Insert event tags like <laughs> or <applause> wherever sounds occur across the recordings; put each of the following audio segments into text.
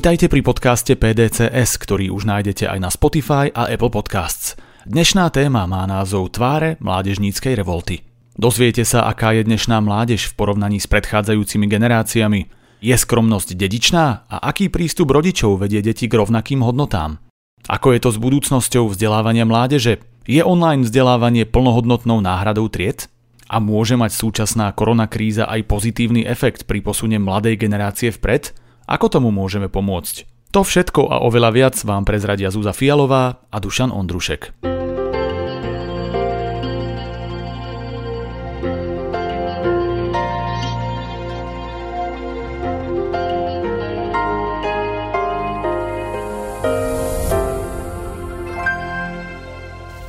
Vítajte pri podcaste PDCS, ktorý už nájdete aj na Spotify a Apple Podcasts. Dnešná téma má názov Tváre mládežníckej revolty. Dozviete sa, aká je dnešná mládež v porovnaní s predchádzajúcimi generáciami. Je skromnosť dedičná a aký prístup rodičov vedie deti k rovnakým hodnotám? Ako je to s budúcnosťou vzdelávania mládeže? Je online vzdelávanie plnohodnotnou náhradou tried? A môže mať súčasná koronakríza aj pozitívny efekt pri posune mladej generácie vpred? Ako tomu môžeme pomôcť? To všetko a oveľa viac vám prezradia Zúza Fialová a Dušan Ondrušek.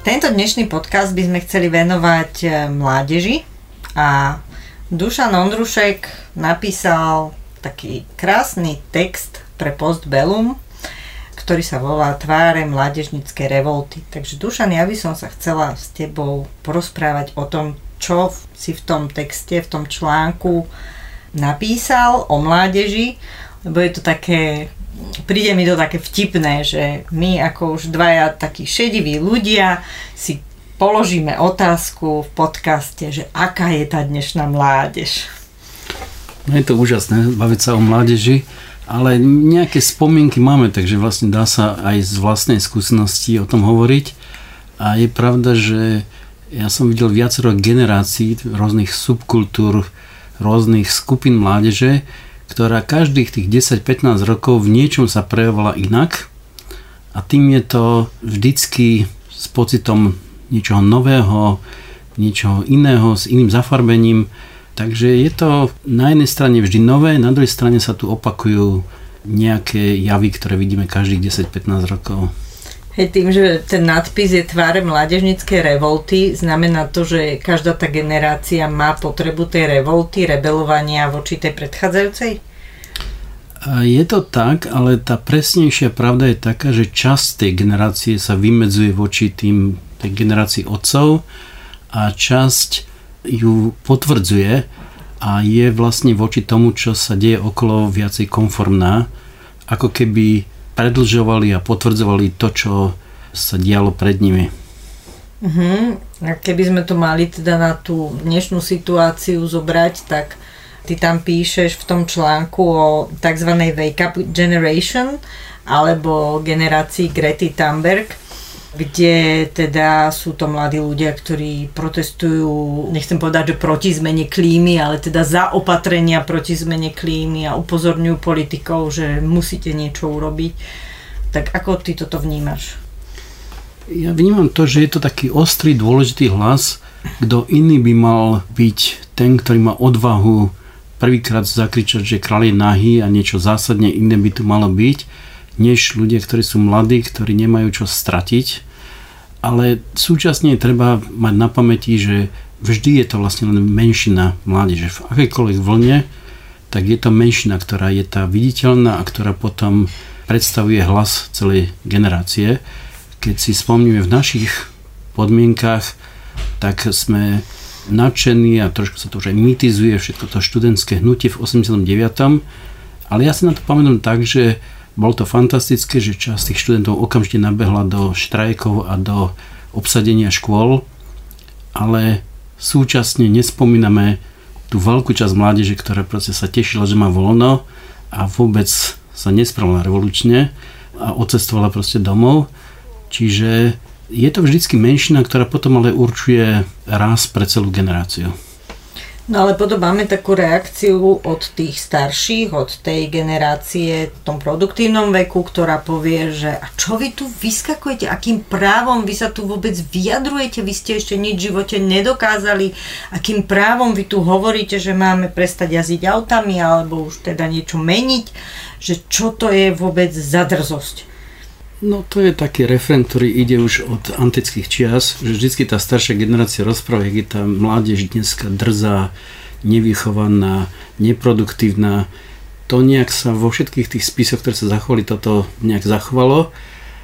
Tento dnešný podcast by sme chceli venovať eh, mládeži a Dušan Ondrušek napísal taký krásny text pre Postbellum, ktorý sa volá Tváre mládežnické revolty. Takže Dušan, ja by som sa chcela s tebou porozprávať o tom, čo si v tom texte, v tom článku napísal o mládeži, lebo je to také, príde mi to také vtipné, že my ako už dvaja takí šediví ľudia si položíme otázku v podcaste, že aká je tá dnešná mládež. No je to úžasné baviť sa o mládeži, ale nejaké spomienky máme, takže vlastne dá sa aj z vlastnej skúsenosti o tom hovoriť. A je pravda, že ja som videl viacero generácií rôznych subkultúr, rôznych skupín mládeže, ktorá každých tých 10-15 rokov v niečom sa prejavovala inak a tým je to vždycky s pocitom niečoho nového, niečoho iného, s iným zafarbením Takže je to na jednej strane vždy nové, na druhej strane sa tu opakujú nejaké javy, ktoré vidíme každých 10-15 rokov. Hej, tým, že ten nadpis je tváre mládežnickej revolty, znamená to, že každá tá generácia má potrebu tej revolty, rebelovania voči tej predchádzajúcej? Je to tak, ale tá presnejšia pravda je taká, že časť tej generácie sa vymedzuje voči tým, tej generácii otcov a časť ju potvrdzuje a je vlastne voči tomu, čo sa deje okolo viacej konformná, ako keby predlžovali a potvrdzovali to, čo sa dialo pred nimi. Uh-huh. A keby sme to mali teda na tú dnešnú situáciu zobrať, tak ty tam píšeš v tom článku o tzv. Wake Up Generation alebo generácii Grety Thunberg, kde teda sú to mladí ľudia, ktorí protestujú, nechcem povedať, že proti zmene klímy, ale teda za opatrenia proti zmene klímy a upozorňujú politikov, že musíte niečo urobiť. Tak ako ty toto vnímaš? Ja vnímam to, že je to taký ostrý, dôležitý hlas, kto iný by mal byť ten, ktorý má odvahu prvýkrát zakričať, že kráľ je nahý a niečo zásadne iné by tu malo byť než ľudia, ktorí sú mladí, ktorí nemajú čo stratiť. Ale súčasne treba mať na pamäti, že vždy je to vlastne len menšina mládeže. V akejkoľvek vlne, tak je to menšina, ktorá je tá viditeľná a ktorá potom predstavuje hlas celej generácie. Keď si spomníme v našich podmienkach, tak sme nadšení a trošku sa to už aj mitizuje všetko to študentské hnutie v 89. Ale ja si na to pamätám tak, že bolo to fantastické, že časť tých študentov okamžite nabehla do štrajkov a do obsadenia škôl, ale súčasne nespomíname tú veľkú časť mládeže, ktorá proste sa tešila, že má voľno a vôbec sa nespravila revolučne a odcestovala proste domov. Čiže je to vždycky menšina, ktorá potom ale určuje raz pre celú generáciu. No ale potom máme takú reakciu od tých starších, od tej generácie v tom produktívnom veku, ktorá povie, že a čo vy tu vyskakujete, akým právom vy sa tu vôbec vyjadrujete, vy ste ešte nič v živote nedokázali, akým právom vy tu hovoríte, že máme prestať jazdiť autami alebo už teda niečo meniť, že čo to je vôbec za drzosť. No to je taký refren, ktorý ide už od antických čias, že vždy tá staršia generácia rozpráva, je tá mládež dneska drzá, nevychovaná, neproduktívna. To nejak sa vo všetkých tých spisoch, ktoré sa zachovali, toto nejak zachovalo.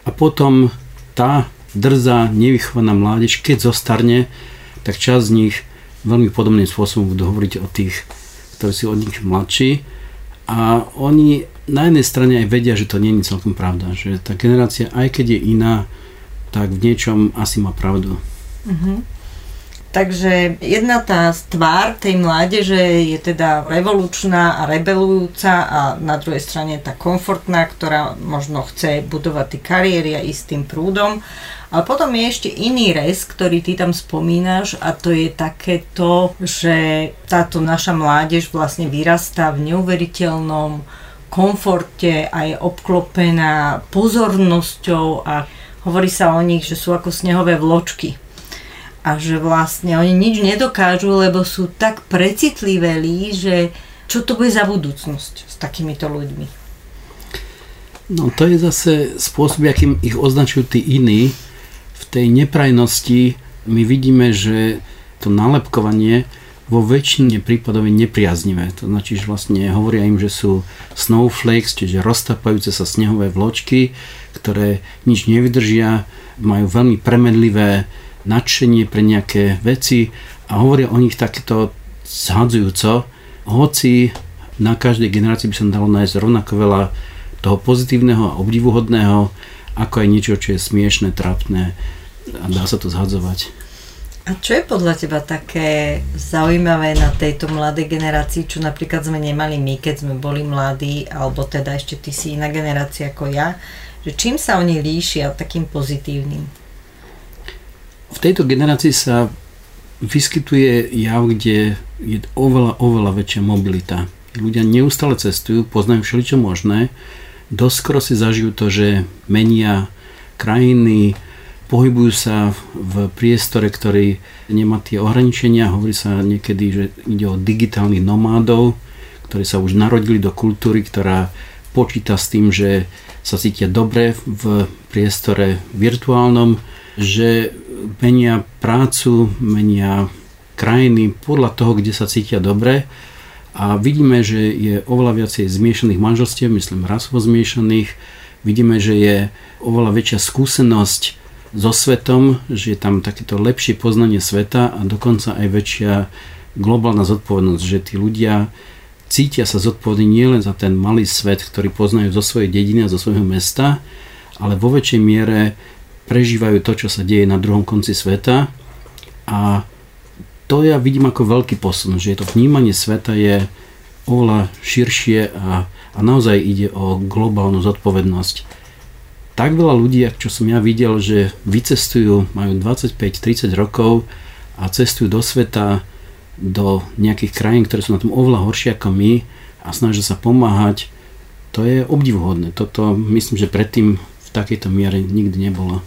A potom tá drzá, nevychovaná mládež, keď zostarne, tak čas z nich veľmi podobným spôsobom budú hovoriť o tých, ktorí sú od nich mladší. A oni na jednej strane aj vedia, že to nie je celkom pravda, že tá generácia, aj keď je iná, tak v niečom asi má pravdu. Uh-huh. Takže jedna tá tvár tej mládeže je teda revolučná a rebelujúca a na druhej strane tá komfortná, ktorá možno chce budovať tie kariéry a ísť tým prúdom. Ale potom je ešte iný res, ktorý ty tam spomínaš a to je takéto, že táto naša mládež vlastne vyrastá v neuveriteľnom komforte a je obklopená pozornosťou a hovorí sa o nich, že sú ako snehové vločky a že vlastne oni nič nedokážu, lebo sú tak precitliveli, že čo to bude za budúcnosť s takýmito ľuďmi. No to je zase spôsob, akým ich označujú tí iní, tej neprajnosti my vidíme, že to nálepkovanie vo väčšine prípadov je nepriaznivé. To znači, že vlastne hovoria im, že sú snowflakes, čiže roztapajúce sa snehové vločky, ktoré nič nevydržia, majú veľmi premedlivé nadšenie pre nejaké veci a hovoria o nich takéto zhadzujúco, hoci na každej generácii by sa dalo nájsť rovnako veľa toho pozitívneho a obdivuhodného, ako aj niečo, čo je smiešne, trapné a dá sa to zhadzovať. A čo je podľa teba také zaujímavé na tejto mladej generácii, čo napríklad sme nemali my, keď sme boli mladí, alebo teda ešte ty si iná generácia ako ja, že čím sa oni líšia takým pozitívnym? V tejto generácii sa vyskytuje jav, kde je oveľa, oveľa väčšia mobilita. Ľudia neustále cestujú, poznajú všeličo možné, doskoro si zažijú to, že menia krajiny, pohybujú sa v priestore, ktorý nemá tie ohraničenia. Hovorí sa niekedy, že ide o digitálnych nomádov, ktorí sa už narodili do kultúry, ktorá počíta s tým, že sa cítia dobre v priestore virtuálnom, že menia prácu, menia krajiny podľa toho, kde sa cítia dobre a vidíme, že je oveľa viacej zmiešaných manželstiev, myslím rasovo zmiešaných, vidíme, že je oveľa väčšia skúsenosť so svetom, že je tam takéto lepšie poznanie sveta a dokonca aj väčšia globálna zodpovednosť, že tí ľudia cítia sa zodpovední nielen za ten malý svet, ktorý poznajú zo svojej dediny a zo svojho mesta, ale vo väčšej miere prežívajú to, čo sa deje na druhom konci sveta. A to ja vidím ako veľký posun, že to vnímanie sveta je oveľa širšie a, a naozaj ide o globálnu zodpovednosť tak veľa ľudí, čo som ja videl, že vycestujú, majú 25-30 rokov a cestujú do sveta, do nejakých krajín, ktoré sú na tom oveľa horšie ako my a snažia sa pomáhať, to je obdivuhodné. Toto myslím, že predtým v takejto miere nikdy nebolo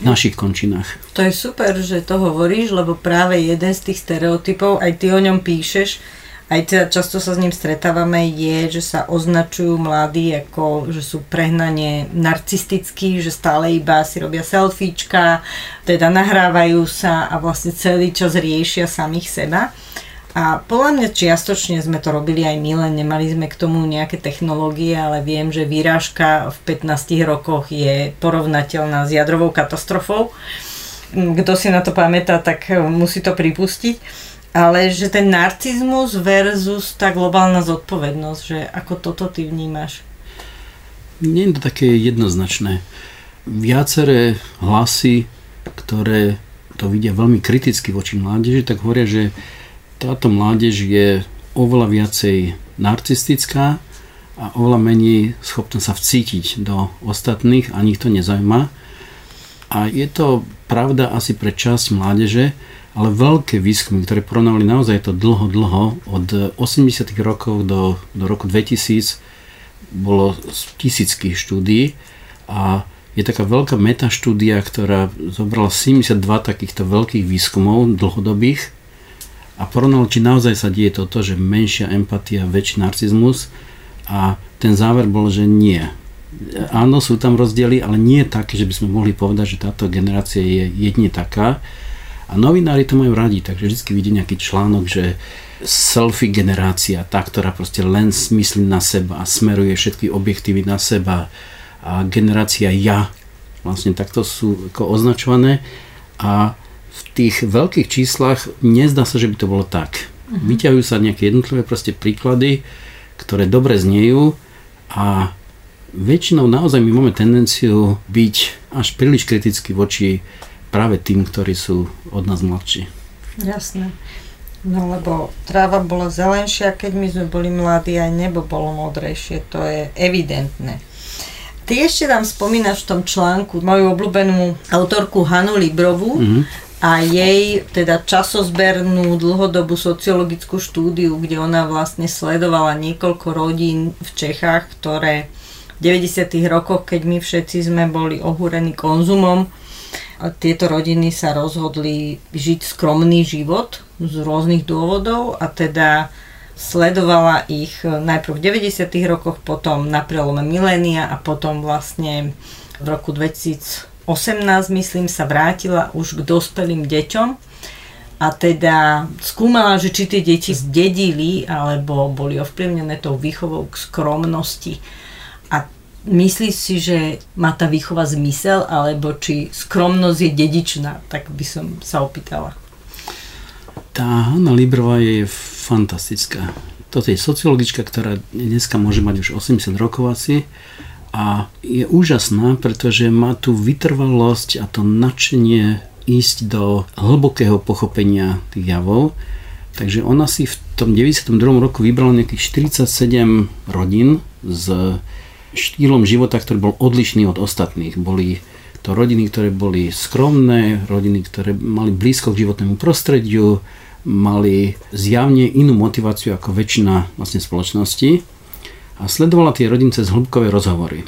v našich končinách. To je super, že to hovoríš, lebo práve jeden z tých stereotypov, aj ty o ňom píšeš, aj teda často sa s ním stretávame, je, že sa označujú mladí ako, že sú prehnane narcistickí, že stále iba si robia selfiečka, teda nahrávajú sa a vlastne celý čas riešia samých seba. A podľa mňa čiastočne sme to robili aj my, len nemali sme k tomu nejaké technológie, ale viem, že výrážka v 15 rokoch je porovnateľná s jadrovou katastrofou. Kto si na to pamätá, tak musí to pripustiť ale že ten narcizmus versus tá globálna zodpovednosť, že ako toto ty vnímaš? Nie je to také jednoznačné. Viaceré hlasy, ktoré to vidia veľmi kriticky voči mládeži, tak hovoria, že táto mládež je oveľa viacej narcistická a oveľa menej schopná sa vcítiť do ostatných a nich to nezaujíma. A je to pravda asi pre časť mládeže, ale veľké výskumy, ktoré porovnali naozaj to dlho, dlho, od 80. rokov do, do roku 2000 bolo tisícky štúdií a je taká veľká metaštúdia, ktorá zobrala 72 takýchto veľkých výskumov dlhodobých a porovnala, či naozaj sa deje toto, že menšia empatia, väčší narcizmus a ten záver bol, že nie. Áno, sú tam rozdiely, ale nie také, že by sme mohli povedať, že táto generácia je jedne taká. A novinári to majú radi, takže vždy vidí nejaký článok, že selfie generácia, tá, ktorá proste len myslí na seba a smeruje všetky objektívy na seba a generácia ja, vlastne takto sú ako označované a v tých veľkých číslach nezdá sa, že by to bolo tak. Uh-huh. Vyťahujú sa nejaké jednotlivé proste príklady, ktoré dobre znejú, A väčšinou naozaj my máme tendenciu byť až príliš kriticky voči práve tým, ktorí sú od nás mladší. Jasné. No lebo tráva bola zelenšia, keď my sme boli mladí, aj nebo bolo modrejšie, to je evidentné. Ty ešte tam spomínaš v tom článku moju obľúbenú autorku Hanu Librovu mm-hmm. a jej teda časozbernú dlhodobú sociologickú štúdiu, kde ona vlastne sledovala niekoľko rodín v Čechách, ktoré v 90. rokoch, keď my všetci sme boli ohúrení konzumom, tieto rodiny sa rozhodli žiť skromný život z rôznych dôvodov a teda sledovala ich najprv v 90. rokoch, potom na prelome milénia a potom vlastne v roku 2018 myslím sa vrátila už k dospelým deťom a teda skúmala, že či tie deti zdedili alebo boli ovplyvnené tou výchovou k skromnosti. Myslíš si, že má tá výchova zmysel alebo či skromnosť je dedičná, tak by som sa opýtala. Tá Hanna Librová je fantastická. Toto je sociologička, ktorá dneska môže mať už 80 rokov asi a je úžasná, pretože má tú vytrvalosť a to nadšenie ísť do hlbokého pochopenia tých javov. Takže ona si v tom 92. roku vybrala nejakých 47 rodín s štýlom života, ktorý bol odlišný od ostatných. Boli to rodiny, ktoré boli skromné, rodiny, ktoré mali blízko k životnému prostrediu, mali zjavne inú motiváciu ako väčšina vlastne spoločnosti a sledovala tie rodiny cez hĺbkové rozhovory.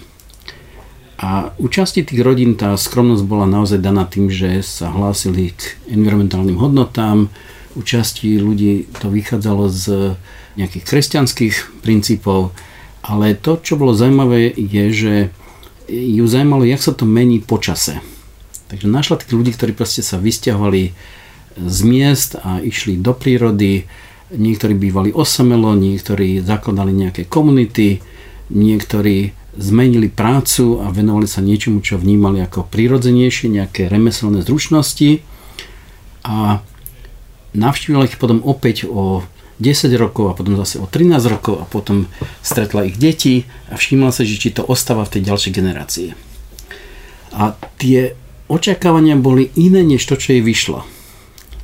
A u časti tých rodín tá skromnosť bola naozaj daná tým, že sa hlásili k environmentálnym hodnotám, u časti ľudí to vychádzalo z nejakých kresťanských princípov, ale to, čo bolo zaujímavé, je, že ju zaujímalo, jak sa to mení po čase. Takže našla tých ľudí, ktorí proste sa vysťahovali z miest a išli do prírody. Niektorí bývali osamelo, niektorí zakladali nejaké komunity, niektorí zmenili prácu a venovali sa niečomu, čo vnímali ako prirodzenejšie, nejaké remeselné zručnosti a navštívila ich potom opäť o 10 rokov a potom zase o 13 rokov a potom stretla ich deti a všimla sa, že či to ostáva v tej ďalšej generácii. A tie očakávania boli iné, než to, čo jej vyšlo.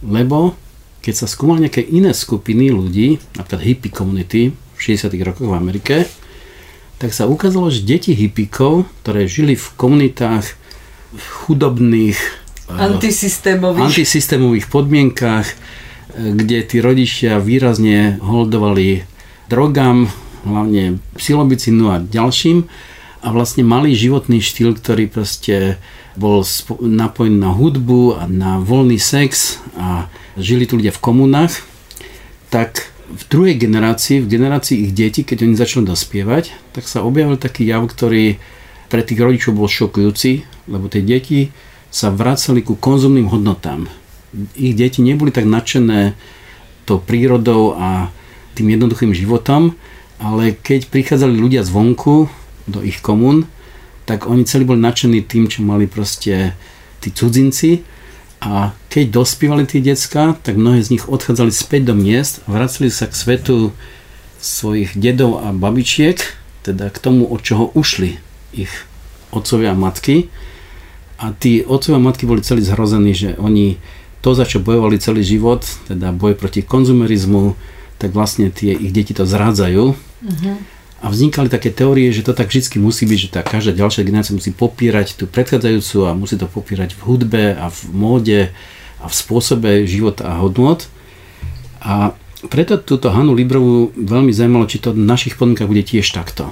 Lebo keď sa skúmali nejaké iné skupiny ľudí, napríklad hippie community v 60. rokoch v Amerike, tak sa ukázalo, že deti hippíkov, ktoré žili v komunitách v chudobných eh, antisystémových, antisystémových podmienkách, kde tí rodičia výrazne holdovali drogám, hlavne psilobicinu a ďalším a vlastne mali životný štýl, ktorý proste bol napojený na hudbu a na voľný sex a žili tu ľudia v komunách, tak v druhej generácii, v generácii ich detí, keď oni začali dospievať, tak sa objavil taký jav, ktorý pre tých rodičov bol šokujúci, lebo tie deti sa vracali ku konzumným hodnotám. Ich deti neboli tak nadšené tou prírodou a tým jednoduchým životom, ale keď prichádzali ľudia zvonku do ich komún, tak oni celí boli nadšení tým, čo mali proste tí cudzinci a keď dospívali tí decka, tak mnohé z nich odchádzali späť do miest a vracali sa k svetu svojich dedov a babičiek, teda k tomu, od čoho ušli ich otcovia a matky. A tí otcovia a matky boli celí zhrození, že oni to, za čo bojovali celý život, teda boj proti konzumerizmu, tak vlastne tie ich deti to zrádzajú. Mm-hmm a vznikali také teórie, že to tak vždy musí byť, že tá každá ďalšia generácia musí popírať tú predchádzajúcu a musí to popírať v hudbe a v móde a v spôsobe života a hodnot. A preto túto Hanu Librovú veľmi zaujímalo, či to v našich podmienkach bude tiež takto.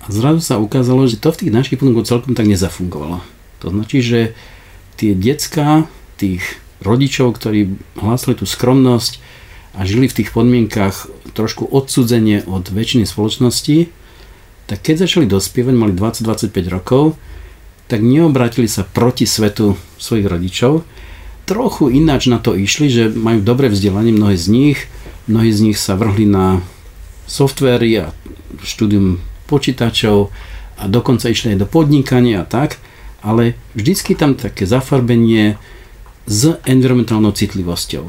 A zrazu sa ukázalo, že to v tých našich podmienkach celkom tak nezafungovalo. To značí, že tie decka tých rodičov, ktorí hlásili tú skromnosť, a žili v tých podmienkach trošku odsudzenie od väčšiny spoločnosti, tak keď začali dospievať, mali 20-25 rokov, tak neobrátili sa proti svetu svojich rodičov. Trochu ináč na to išli, že majú dobré vzdelanie, mnohé z nich, mnohí z nich sa vrhli na softvery a štúdium počítačov a dokonca išli aj do podnikania a tak, ale vždycky tam také zafarbenie s environmentálnou citlivosťou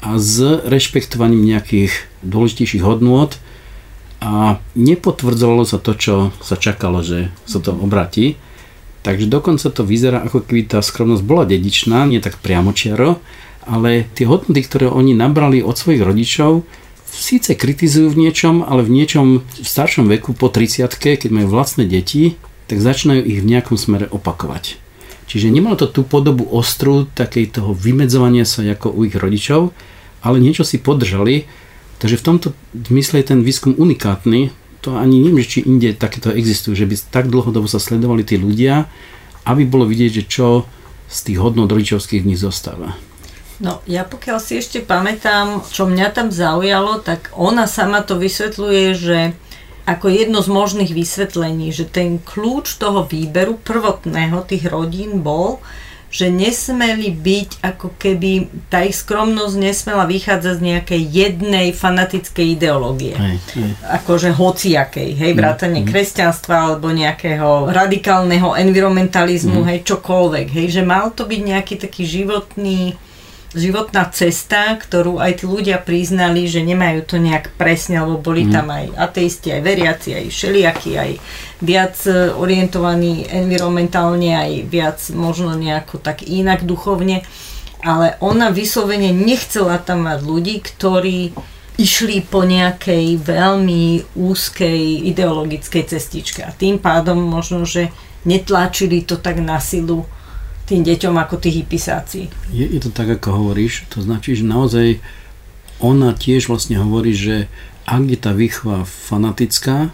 a s rešpektovaním nejakých dôležitejších hodnôt a nepotvrdzovalo sa to, čo sa čakalo, že sa to obratí. Takže dokonca to vyzerá, ako keby tá skromnosť bola dedičná, nie tak priamočiaro, ale tie hodnoty, ktoré oni nabrali od svojich rodičov, síce kritizujú v niečom, ale v niečom v staršom veku po 30 keď majú vlastné deti, tak začínajú ich v nejakom smere opakovať. Čiže nemalo to tú podobu ostru, takej toho vymedzovania sa ako u ich rodičov, ale niečo si podržali Takže v tomto zmysle je ten výskum unikátny. To ani neviem, či inde takéto existujú, že by tak dlhodobo sa sledovali tí ľudia, aby bolo vidieť, že čo z tých hodnot rodičovských nich zostáva. No, ja pokiaľ si ešte pamätám, čo mňa tam zaujalo, tak ona sama to vysvetľuje, že ako jedno z možných vysvetlení, že ten kľúč toho výberu prvotného tých rodín bol, že nesmeli byť ako keby, tá ich skromnosť nesmela vychádzať z nejakej jednej fanatickej ideológie. Hej, hej. Akože hociakej, hej, mm, vrátane mm. kresťanstva alebo nejakého radikálneho environmentalizmu, mm. hej, čokoľvek, hej, že mal to byť nejaký taký životný životná cesta, ktorú aj tí ľudia priznali, že nemajú to nejak presne, lebo boli mm. tam aj ateisti, aj veriaci, aj všelijakí, aj viac e, orientovaní environmentálne, aj viac možno nejako tak inak duchovne. Ale ona vyslovene nechcela tam mať ľudí, ktorí išli po nejakej veľmi úzkej ideologickej cestičke. A tým pádom možno, že netlačili to tak na silu tým deťom ako tí hypisáci. Je, je to tak, ako hovoríš. To značí, že naozaj ona tiež vlastne hovorí, že ak je tá výchova fanatická,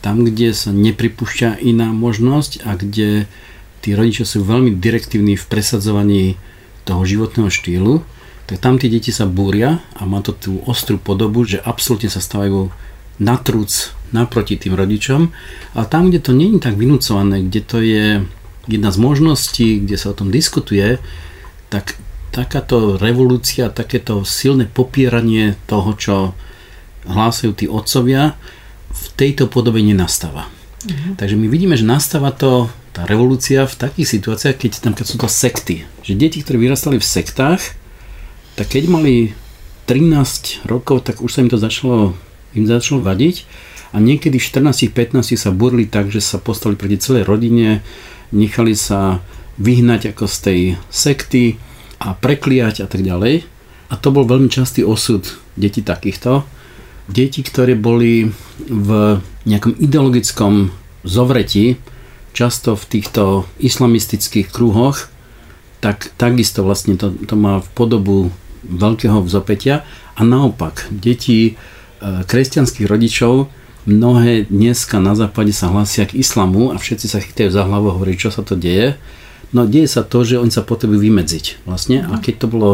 tam, kde sa nepripúšťa iná možnosť a kde tí rodičia sú veľmi direktívni v presadzovaní toho životného štýlu, tak tam tie deti sa búria a má to tú ostrú podobu, že absolútne sa stávajú na trúc naproti tým rodičom. A tam, kde to je tak vynúcované, kde to je jedna z možností, kde sa o tom diskutuje, tak takáto revolúcia, takéto silné popieranie toho, čo hlásajú tí otcovia, v tejto podobe nenastáva. Mhm. Takže my vidíme, že nastáva to, tá revolúcia v takých situáciách, keď tam keď sú to sekty. Že deti, ktoré vyrastali v sektách, tak keď mali 13 rokov, tak už sa im to začalo, im začalo vadiť a niekedy v 14-15 sa burli tak, že sa postavili proti celej rodine, nechali sa vyhnať ako z tej sekty a prekliať a tak ďalej. A to bol veľmi častý osud detí takýchto. Deti, ktoré boli v nejakom ideologickom zovreti, často v týchto islamistických kruhoch, tak takisto vlastne to, to má v podobu veľkého vzopetia. A naopak, deti e, kresťanských rodičov mnohé dneska na západe sa hlasia k islamu a všetci sa chytajú za hlavu a hovorí, čo sa to deje. No deje sa to, že oni sa potrebujú vymedziť vlastne a keď to bolo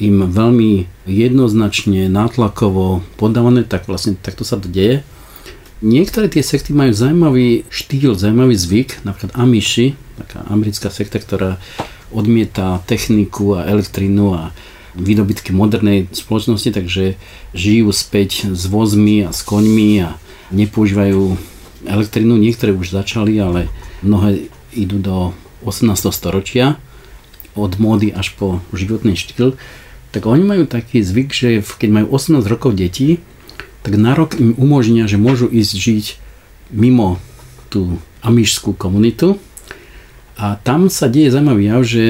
im veľmi jednoznačne nátlakovo podávané, tak vlastne takto sa to deje. Niektoré tie sekty majú zaujímavý štýl, zaujímavý zvyk, napríklad Amishi, taká americká sekta, ktorá odmieta techniku a elektrínu a výdobytky modernej spoločnosti, takže žijú späť s vozmi a s koňmi a nepoužívajú elektrinu, niektoré už začali, ale mnohé idú do 18. storočia, od módy až po životný štýl, tak oni majú taký zvyk, že keď majú 18 rokov detí, tak na rok im umožnia, že môžu ísť žiť mimo tú amišskú komunitu. A tam sa deje zaujímavý jav, že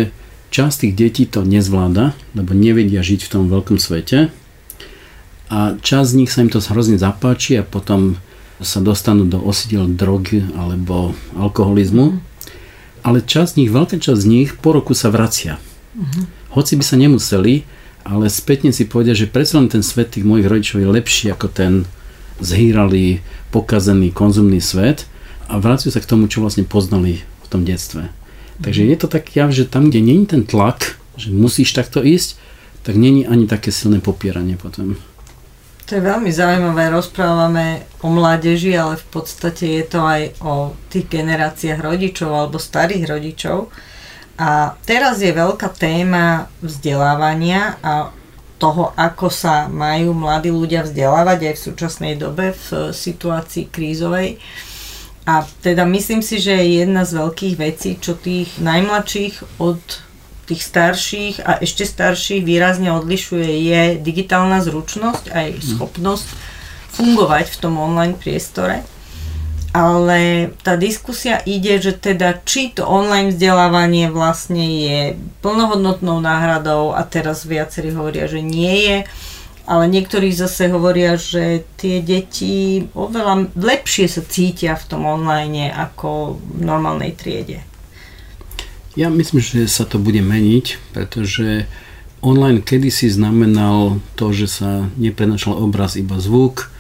časť tých detí to nezvláda, lebo nevedia žiť v tom veľkom svete. A časť z nich sa im to hrozne zapáči a potom sa dostanú do osidiel drogy alebo alkoholizmu. Mm. Ale časť z nich, veľká časť z nich po roku sa vracia. Mm. Hoci by sa nemuseli, ale spätne si povedia, že predsa len ten svet tých mojich rodičov je lepší ako ten zhýralý, pokazený, konzumný svet a vracajú sa k tomu, čo vlastne poznali v tom detstve. Takže je to tak jav, že tam, kde není ten tlak, že musíš takto ísť, tak není ani také silné popieranie potom. To je veľmi zaujímavé, rozprávame o mládeži, ale v podstate je to aj o tých generáciách rodičov alebo starých rodičov. A teraz je veľká téma vzdelávania a toho, ako sa majú mladí ľudia vzdelávať aj v súčasnej dobe v situácii krízovej. A teda myslím si, že je jedna z veľkých vecí, čo tých najmladších od tých starších a ešte starších výrazne odlišuje, je digitálna zručnosť aj mhm. schopnosť fungovať v tom online priestore. Ale tá diskusia ide, že teda či to online vzdelávanie vlastne je plnohodnotnou náhradou a teraz viacerí hovoria, že nie je ale niektorí zase hovoria, že tie deti oveľa lepšie sa cítia v tom online ako v normálnej triede. Ja myslím, že sa to bude meniť, pretože online kedysi znamenal to, že sa neprenašal obraz, iba zvuk,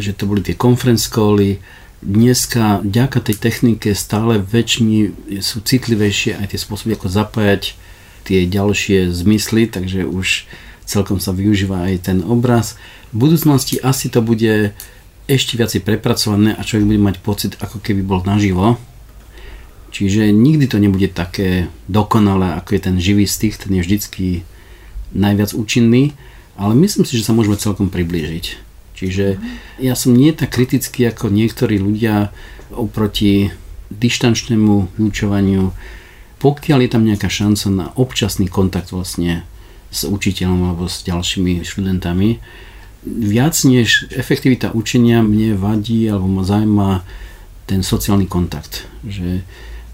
že to boli tie conference cally. Dneska, vďaka tej technike, stále väčšmi sú citlivejšie aj tie spôsoby, ako zapájať tie ďalšie zmysly, takže už celkom sa využíva aj ten obraz. V budúcnosti asi to bude ešte viacej prepracované a človek bude mať pocit, ako keby bol naživo. Čiže nikdy to nebude také dokonalé, ako je ten živý styk, ten je vždycky najviac účinný, ale myslím si, že sa môžeme celkom priblížiť. Čiže ja som nie tak kritický ako niektorí ľudia oproti dištančnému vyučovaniu, pokiaľ je tam nejaká šanca na občasný kontakt vlastne s učiteľom alebo s ďalšími študentami. Viac než efektivita učenia mne vadí alebo ma zaujíma ten sociálny kontakt. Že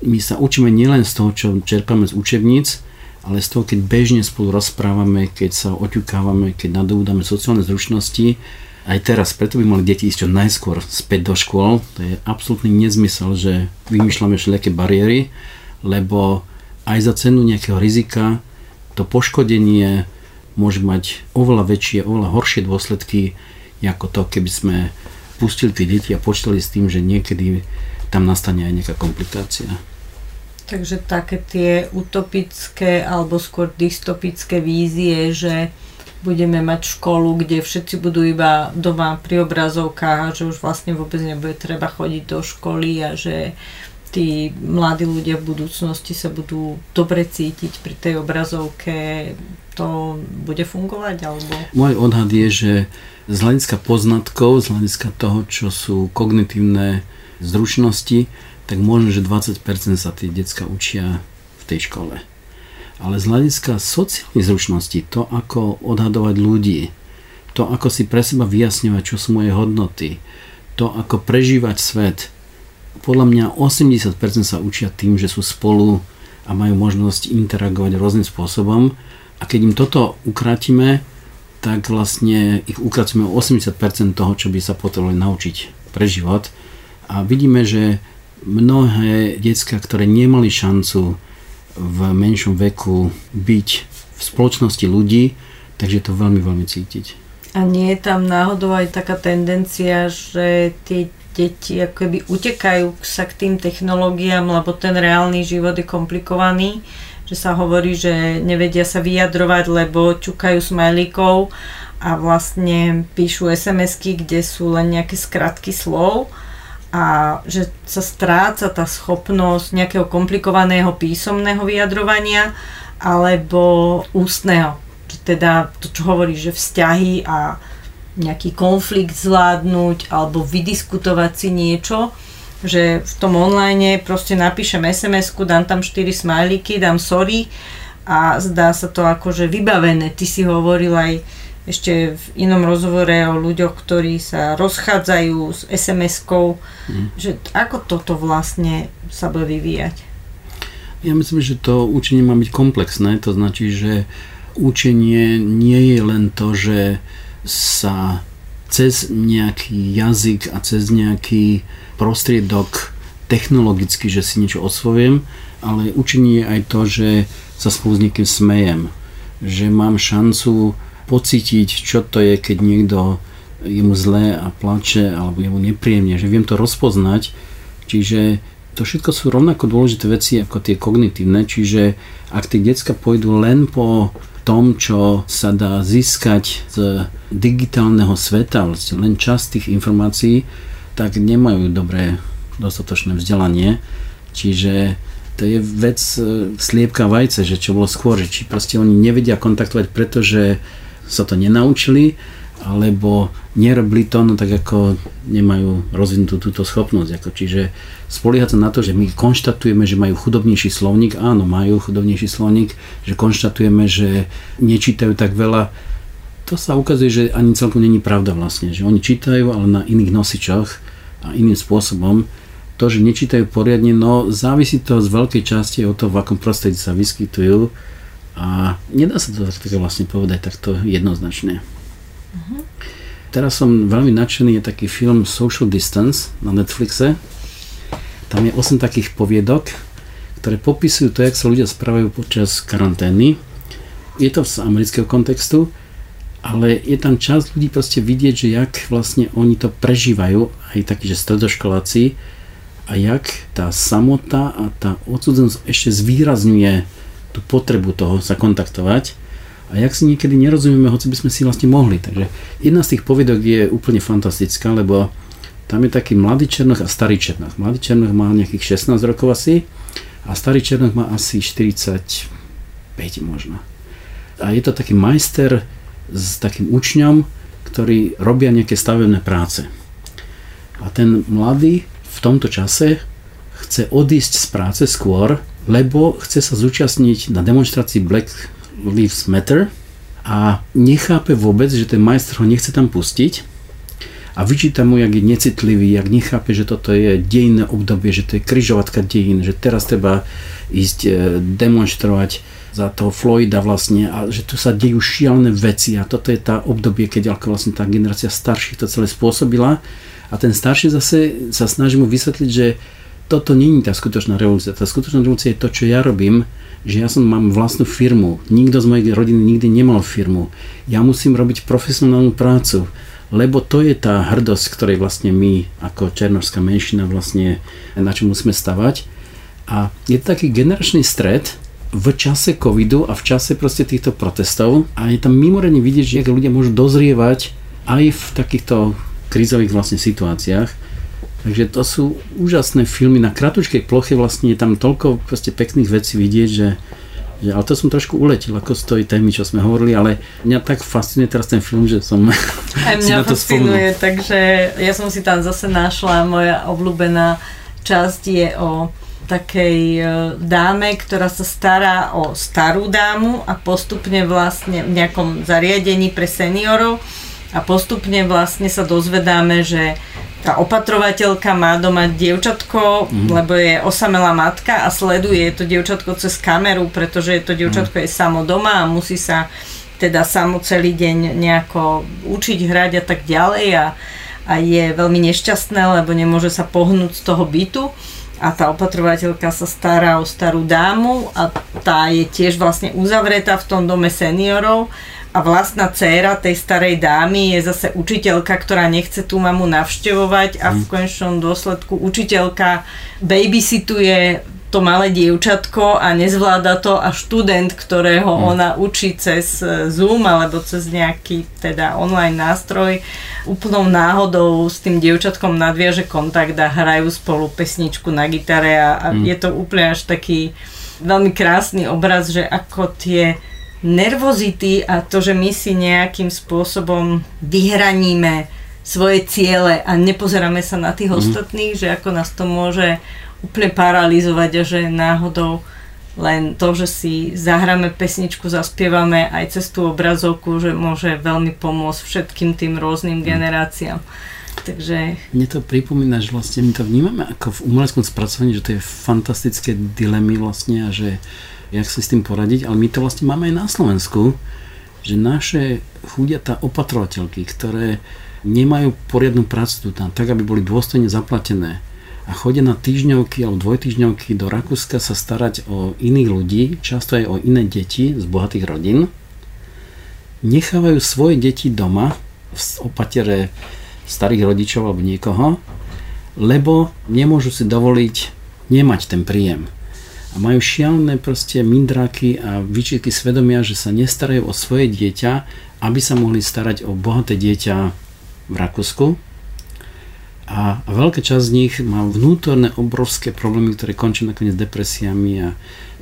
my sa učíme nielen z toho, čo čerpame z učebníc, ale z toho, keď bežne spolu rozprávame, keď sa oťukávame, keď nadobúdame sociálne zručnosti, aj teraz, preto by mali deti ísť čo najskôr späť do škôl. To je absolútny nezmysel, že vymýšľame všelijaké bariéry, lebo aj za cenu nejakého rizika to poškodenie môže mať oveľa väčšie, oveľa horšie dôsledky, ako to, keby sme pustili tie deti a počítali s tým, že niekedy tam nastane aj nejaká komplikácia. Takže také tie utopické alebo skôr dystopické vízie, že budeme mať školu, kde všetci budú iba doma pri obrazovkách a že už vlastne vôbec nebude treba chodiť do školy a že tí mladí ľudia v budúcnosti sa budú dobre cítiť pri tej obrazovke, to bude fungovať? Alebo... Môj odhad je, že z hľadiska poznatkov, z hľadiska toho, čo sú kognitívne zručnosti, tak možno, že 20% sa tie decka učia v tej škole. Ale z hľadiska sociálnych zručností, to ako odhadovať ľudí, to ako si pre seba vyjasňovať, čo sú moje hodnoty, to ako prežívať svet, podľa mňa 80% sa učia tým, že sú spolu a majú možnosť interagovať rôznym spôsobom a keď im toto ukratíme, tak vlastne ich ukracíme o 80% toho, čo by sa potrebovali naučiť pre život. A vidíme, že mnohé decka, ktoré nemali šancu v menšom veku byť v spoločnosti ľudí, takže to veľmi, veľmi cítiť. A nie je tam náhodou aj taká tendencia, že tie deti akoby utekajú sa k tým technológiám, lebo ten reálny život je komplikovaný, že sa hovorí, že nevedia sa vyjadrovať, lebo čukajú smajlíkov a vlastne píšu SMS-ky, kde sú len nejaké skratky slov a že sa stráca tá schopnosť nejakého komplikovaného písomného vyjadrovania alebo ústneho. Teda to, čo hovorí, že vzťahy a nejaký konflikt zvládnuť alebo vydiskutovať si niečo, že v tom online proste napíšem sms dám tam 4 smajlíky, dám sorry a zdá sa to akože vybavené. Ty si hovoril aj ešte v inom rozhovore o ľuďoch, ktorí sa rozchádzajú s SMS-kou, mm. že ako toto vlastne sa bude vyvíjať? Ja myslím, že to učenie má byť komplexné, to značí, že učenie nie je len to, že sa cez nejaký jazyk a cez nejaký prostriedok technologicky, že si niečo osvojujem, ale učenie je aj to, že sa spolu s niekým smejem, že mám šancu pocítiť, čo to je, keď niekto je mu zlé a plače alebo je mu nepríjemne, že viem to rozpoznať, čiže to všetko sú rovnako dôležité veci ako tie kognitívne, čiže ak tie decka pôjdu len po tom, čo sa dá získať z digitálneho sveta, vlastne len časť tých informácií, tak nemajú dobré dostatočné vzdelanie. Čiže to je vec e, sliepka vajce, že čo bolo skôr, či proste oni nevedia kontaktovať, pretože sa to nenaučili, alebo nerobili to, no tak ako nemajú rozvinutú túto schopnosť. Ako, čiže spoliehať sa na to, že my konštatujeme, že majú chudobnejší slovník, áno, majú chudobnejší slovník, že konštatujeme, že nečítajú tak veľa, to sa ukazuje, že ani celkom není pravda vlastne, že oni čítajú, ale na iných nosičoch a iným spôsobom. To, že nečítajú poriadne, no závisí to z veľkej časti od toho, v akom prostredí sa vyskytujú a nedá sa to tak vlastne povedať takto jednoznačne. Uh-huh. Teraz som veľmi nadšený, je taký film Social Distance na Netflixe. Tam je 8 takých poviedok, ktoré popisujú to, jak sa ľudia správajú počas karantény. Je to z amerického kontextu, ale je tam časť ľudí proste vidieť, že jak vlastne oni to prežívajú, aj takí, že stredoškoláci, a jak tá samota a tá odsudzenosť ešte zvýrazňuje tú potrebu toho sa kontaktovať a jak si niekedy nerozumieme, hoci by sme si vlastne mohli. Takže jedna z tých povedok je úplne fantastická, lebo tam je taký mladý Černoch a starý Černoch. Mladý Černoch má nejakých 16 rokov asi a starý Černoch má asi 45 možno. A je to taký majster s takým učňom, ktorí robia nejaké stavebné práce. A ten mladý v tomto čase chce odísť z práce skôr, lebo chce sa zúčastniť na demonstrácii Black Lives Matter a nechápe vôbec, že ten majster ho nechce tam pustiť a vyčíta mu, jak je necitlivý, jak nechápe, že toto je dejinné obdobie, že to je kryžovatka dejín, že teraz treba ísť e, demonstrovať za toho Floyda vlastne a že tu sa dejú šialené veci a toto je tá obdobie, keď ako vlastne tá generácia starších to celé spôsobila. A ten starší zase sa snaží mu vysvetliť, že toto není tá skutočná revolúcia. Tá skutočná revolúcia je to, čo ja robím, že ja som mám vlastnú firmu. Nikto z mojej rodiny nikdy nemal firmu. Ja musím robiť profesionálnu prácu, lebo to je tá hrdosť, ktorej vlastne my ako černožská menšina vlastne na čo musíme stavať. A je to taký generačný stred, v čase covidu a v čase proste týchto protestov a je tam mimoriadne vidieť, že ľudia môžu dozrievať aj v takýchto krízových vlastne situáciách. Takže to sú úžasné filmy. Na kratučkej ploche vlastne je tam toľko pekných vecí vidieť, že, že ale to som trošku uletil ako z tej témy, čo sme hovorili, ale mňa tak fascinuje teraz ten film, že som Aj <laughs> mňa to fascinuje, spomnul. takže ja som si tam zase našla, moja obľúbená časť je o takej e, dáme, ktorá sa stará o starú dámu a postupne vlastne v nejakom zariadení pre seniorov a postupne vlastne sa dozvedáme, že tá opatrovateľka má doma dievčatko, mm. lebo je osamelá matka a sleduje to dievčatko cez kameru, pretože to dievčatko mm. je samo doma a musí sa teda samo celý deň nejako učiť hrať a tak ďalej a, a je veľmi nešťastné, lebo nemôže sa pohnúť z toho bytu a tá opatrovateľka sa stará o starú dámu a tá je tiež vlastne uzavretá v tom dome seniorov a vlastná dcéra tej starej dámy je zase učiteľka, ktorá nechce tú mamu navštevovať a v mhm. konečnom dôsledku učiteľka babysituje to malé dievčatko a nezvláda to a študent, ktorého mm. ona učí cez e, Zoom alebo cez nejaký teda online nástroj, úplnou náhodou s tým dievčatkom nadviaže kontakt a hrajú spolu pesničku na gitare a, a mm. je to úplne až taký veľmi krásny obraz, že ako tie nervozity a to, že my si nejakým spôsobom vyhraníme svoje ciele a nepozeráme sa na tých mm. ostatných, že ako nás to môže úplne paralizovať a že náhodou len to, že si zahráme pesničku, zaspievame aj cez tú obrazovku, že môže veľmi pomôcť všetkým tým rôznym mm. generáciám. Takže... Mne to pripomína, že vlastne my to vnímame ako v umeleckom spracovaní, že to je fantastické dilemy vlastne a že jak si s tým poradiť, ale my to vlastne máme aj na Slovensku, že naše chudiatá opatrovateľky, ktoré nemajú poriadnu prácu tam, tak aby boli dôstojne zaplatené, a chodia na týždňovky alebo dvojtýždňovky do Rakúska sa starať o iných ľudí, často aj o iné deti z bohatých rodín. Nechávajú svoje deti doma v opatere starých rodičov alebo niekoho, lebo nemôžu si dovoliť nemať ten príjem. A majú šialené proste mindráky a výčitky svedomia, že sa nestarajú o svoje dieťa, aby sa mohli starať o bohaté dieťa v Rakúsku, a veľká časť z nich má vnútorné obrovské problémy, ktoré končia nakoniec depresiami a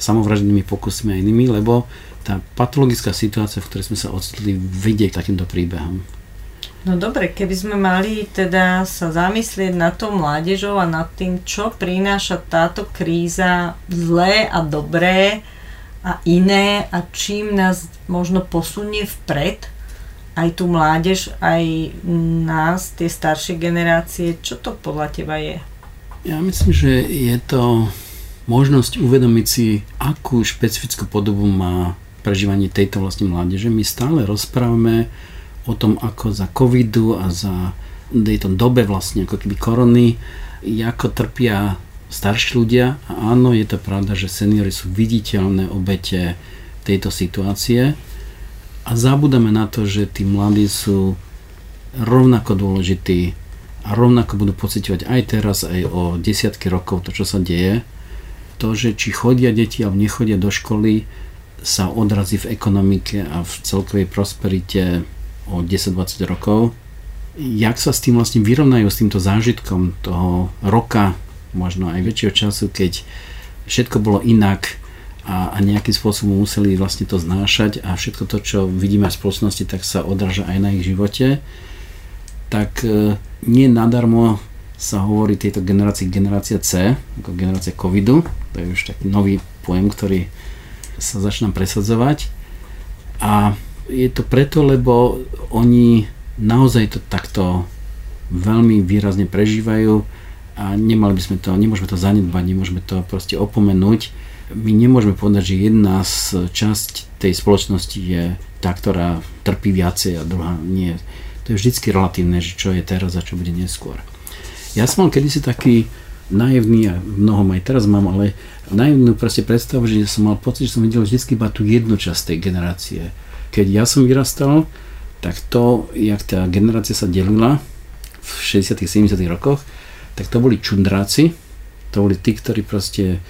samovraždnými pokusmi a inými, lebo tá patologická situácia, v ktorej sme sa ocitli, vedie k takýmto príbehom. No dobre, keby sme mali teda sa zamyslieť na to mládežou a nad tým, čo prináša táto kríza zlé a dobré a iné a čím nás možno posunie vpred, aj tú mládež, aj nás, tie staršie generácie. Čo to podľa teba je? Ja myslím, že je to možnosť uvedomiť si, akú špecifickú podobu má prežívanie tejto vlastne mládeže. My stále rozprávame o tom, ako za covidu a za tejto dobe vlastne ako keby korony, ako trpia starší ľudia. A áno, je to pravda, že seniory sú viditeľné obete tejto situácie a zabudame na to, že tí mladí sú rovnako dôležití a rovnako budú pocitovať aj teraz, aj o desiatky rokov to, čo sa deje. To, že či chodia deti alebo nechodia do školy, sa odrazí v ekonomike a v celkovej prosperite o 10-20 rokov. Jak sa s tým vlastne vyrovnajú s týmto zážitkom toho roka, možno aj väčšieho času, keď všetko bolo inak, a, a nejakým spôsobom museli vlastne to znášať a všetko to, čo vidíme v spoločnosti, tak sa odráža aj na ich živote, tak e, nie nadarmo sa hovorí tejto generácii generácia C, ako generácia covidu, to je už taký nový pojem, ktorý sa začína presadzovať a je to preto, lebo oni naozaj to takto veľmi výrazne prežívajú a nemali by sme to, nemôžeme to zanedbať, nemôžeme to proste opomenúť my nemôžeme povedať, že jedna z časť tej spoločnosti je tá, ktorá trpí viacej a druhá nie. To je vždycky relatívne, že čo je teraz a čo bude neskôr. Ja som mal kedysi taký naivný, a mnohom aj teraz mám, ale naivnú proste predstavu, že som mal pocit, že som videl vždycky iba tú jednu časť tej generácie. Keď ja som vyrastal, tak to, jak tá generácia sa delila v 60 70 rokoch, tak to boli čundráci, to boli tí, ktorí proste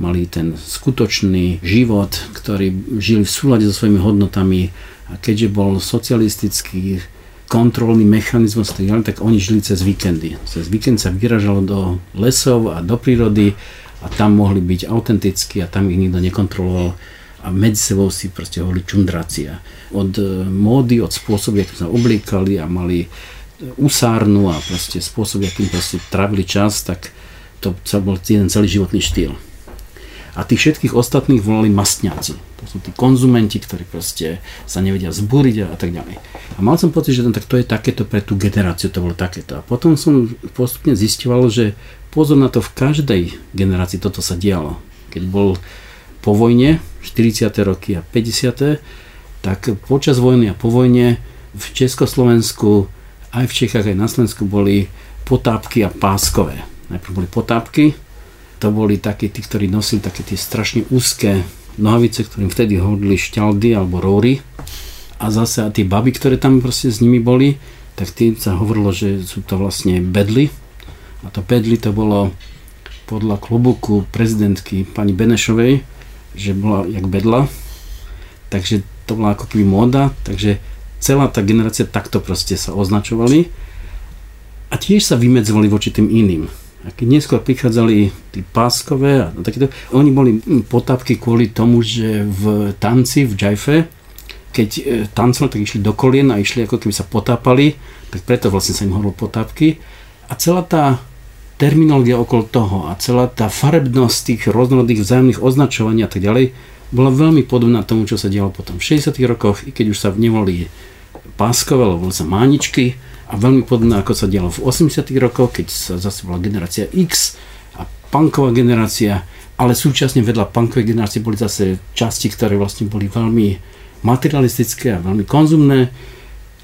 mali ten skutočný život, ktorí žili v súlade so svojimi hodnotami. A keďže bol socialistický kontrolný mechanizmus, tak oni žili cez víkendy. Cez víkend sa vyražalo do lesov a do prírody a tam mohli byť autentickí a tam ich nikto nekontroloval a medzi sebou si proste hovorili čundracia. Od e, módy, od spôsobu, akým sa obliekali a mali usárnu a proste spôsob, akým proste trávili čas, tak to bol jeden celý životný štýl a tých všetkých ostatných volali mastňáci. To sú tí konzumenti, ktorí proste sa nevedia zbúriť a, a tak ďalej. A mal som pocit, že tak to je takéto pre tú generáciu, to bolo takéto. A potom som postupne zistoval, že pozor na to v každej generácii toto sa dialo. Keď bol po vojne, 40. roky a 50. tak počas vojny a po vojne v Československu aj v Čechách, aj na Slovensku boli potápky a páskové. Najprv boli potápky, to boli takí tí, ktorí nosili také tie strašne úzke nohavice, ktorým vtedy hodili šťaldy alebo róry. A zase a tie baby, ktoré tam proste s nimi boli, tak tým sa hovorilo, že sú to vlastne bedly. A to bedly to bolo podľa klubuku prezidentky pani Benešovej, že bola jak bedla. Takže to bola ako keby móda, takže celá tá generácia takto proste sa označovali a tiež sa vymedzovali voči tým iným. A keď neskôr prichádzali tí páskové a takéto, oni boli hm, potapky kvôli tomu, že v tanci, v džajfe, keď e, tancovali, tak išli do kolien a išli ako keby sa potápali, tak preto vlastne sa im hovorilo potápky. A celá tá terminológia okolo toho a celá tá farebnosť tých rôznorodých vzájomných označovaní a tak ďalej bola veľmi podobná tomu, čo sa dialo potom v 60 rokoch, i keď už sa nevolí páskové, alebo sa máničky, a veľmi podobné ako sa dialo v 80 rokoch, keď sa zase bola generácia X a punková generácia, ale súčasne vedľa punkovej generácie boli zase časti, ktoré vlastne boli veľmi materialistické a veľmi konzumné.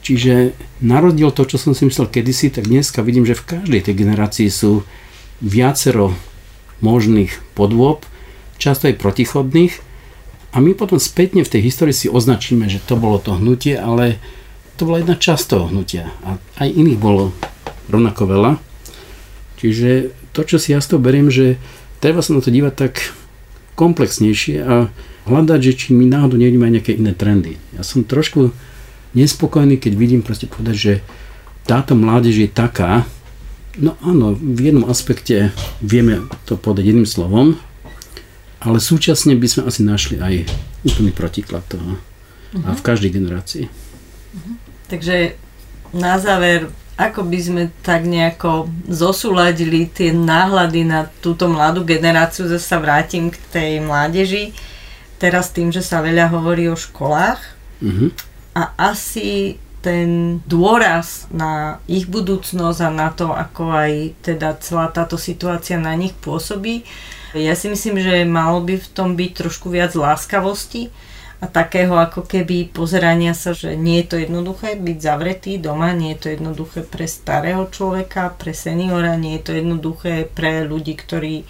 Čiže na rozdiel to, čo som si myslel kedysi, tak dneska vidím, že v každej tej generácii sú viacero možných podôb, často aj protichodných a my potom spätne v tej histórii si označíme, že to bolo to hnutie, ale to bola jedna časť toho hnutia a aj iných bolo rovnako veľa. Čiže to, čo si ja z toho beriem, že treba sa na to dívať tak komplexnejšie a hľadať, že či my náhodou nevidíme aj nejaké iné trendy. Ja som trošku nespokojný, keď vidím proste povedať, že táto mládež je taká, no áno, v jednom aspekte vieme to povedať jedným slovom, ale súčasne by sme asi našli aj úplný protiklad toho. Uh-huh. A v každej generácii. Uh-huh. Takže na záver, ako by sme tak nejako zosúladili tie náhľady na túto mladú generáciu, zase sa vrátim k tej mládeži, teraz tým, že sa veľa hovorí o školách mm-hmm. A asi ten dôraz na ich budúcnosť a na to, ako aj teda celá táto situácia na nich pôsobí. Ja si myslím, že malo by v tom byť trošku viac láskavosti a takého ako keby pozerania sa, že nie je to jednoduché byť zavretý doma, nie je to jednoduché pre starého človeka, pre seniora, nie je to jednoduché pre ľudí, ktorí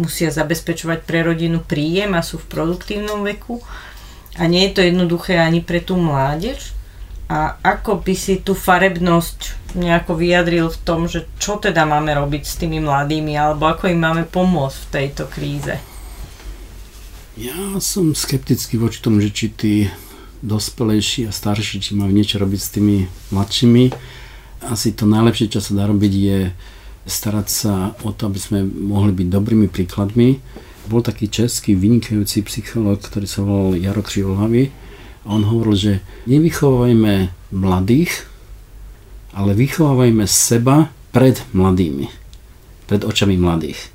musia zabezpečovať pre rodinu príjem a sú v produktívnom veku a nie je to jednoduché ani pre tú mládež a ako by si tú farebnosť nejako vyjadril v tom, že čo teda máme robiť s tými mladými, alebo ako im máme pomôcť v tejto kríze? Ja som skeptický voči tomu, že či tí dospelejší a starší, či majú niečo robiť s tými mladšími. Asi to najlepšie, čo sa dá robiť, je starať sa o to, aby sme mohli byť dobrými príkladmi. Bol taký český vynikajúci psychológ, ktorý sa volal Jaro Křivlhavý, a on hovoril, že nevychovávajme mladých, ale vychovávajme seba pred mladými, pred očami mladých.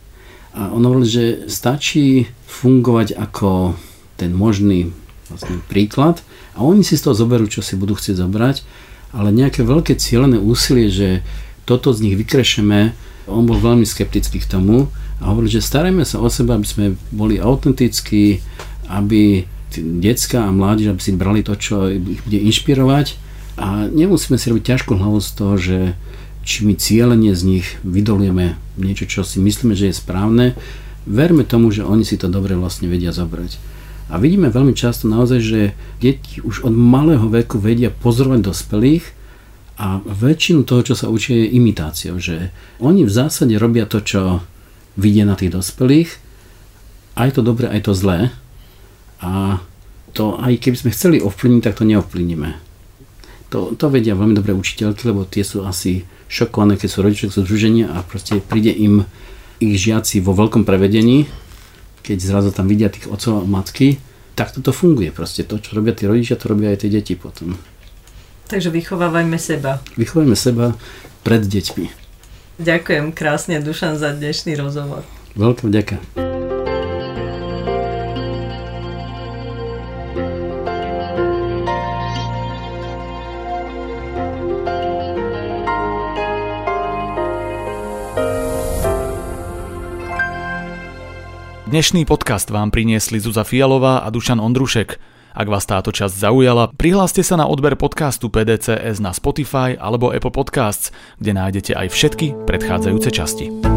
A on hovoril, že stačí fungovať ako ten možný vlastne príklad a oni si z toho zoberú, čo si budú chcieť zobrať, ale nejaké veľké cieľené úsilie, že toto z nich vykrešeme, on bol veľmi skeptický k tomu a hovoril, že starajme sa o seba, aby sme boli autentickí, aby decka a mládež, aby si brali to, čo ich bude inšpirovať a nemusíme si robiť ťažkú hlavu z toho, že či my cieľenie z nich vydolujeme niečo, čo si myslíme, že je správne, verme tomu, že oni si to dobre vlastne vedia zobrať. A vidíme veľmi často naozaj, že deti už od malého veku vedia pozorovať dospelých a väčšinu toho, čo sa učia, je imitáciou, že oni v zásade robia to, čo vidia na tých dospelých, aj to dobré, aj to zlé, a to aj keby sme chceli ovplyvniť, tak to neovplyvníme. To, to vedia veľmi dobré učiteľky, lebo tie sú asi šokované, keď sú rodičia, sú združenia a proste príde im ich žiaci vo veľkom prevedení, keď zrazu tam vidia tých otcov a matky, tak toto funguje proste. To, čo robia tí rodičia, to robia aj tie deti potom. Takže vychovávajme seba. Vychovávajme seba pred deťmi. Ďakujem krásne, Dušan, za dnešný rozhovor. Veľká vďaka. Dnešný podcast vám priniesli Zuza Fialová a Dušan Ondrušek. Ak vás táto časť zaujala, prihláste sa na odber podcastu PDCS na Spotify alebo Apple Podcasts, kde nájdete aj všetky predchádzajúce časti.